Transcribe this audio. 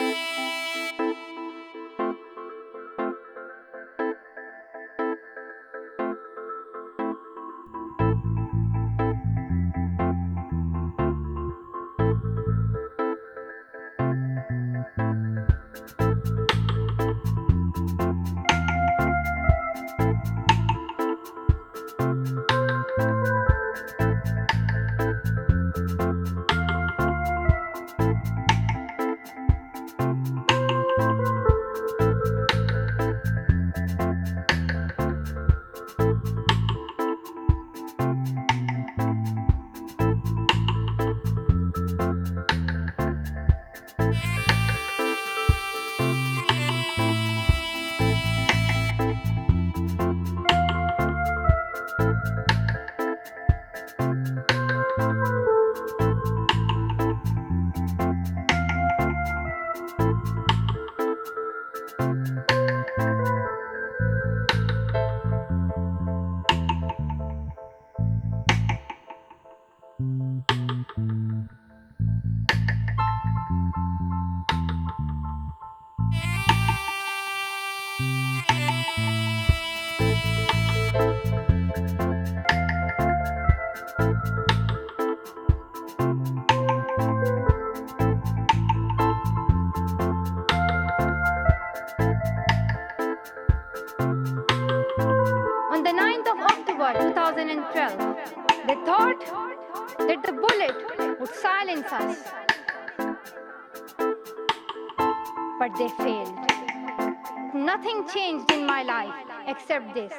Música October 2012, they thought that the bullet would silence us. But they failed. Nothing changed in my life except this.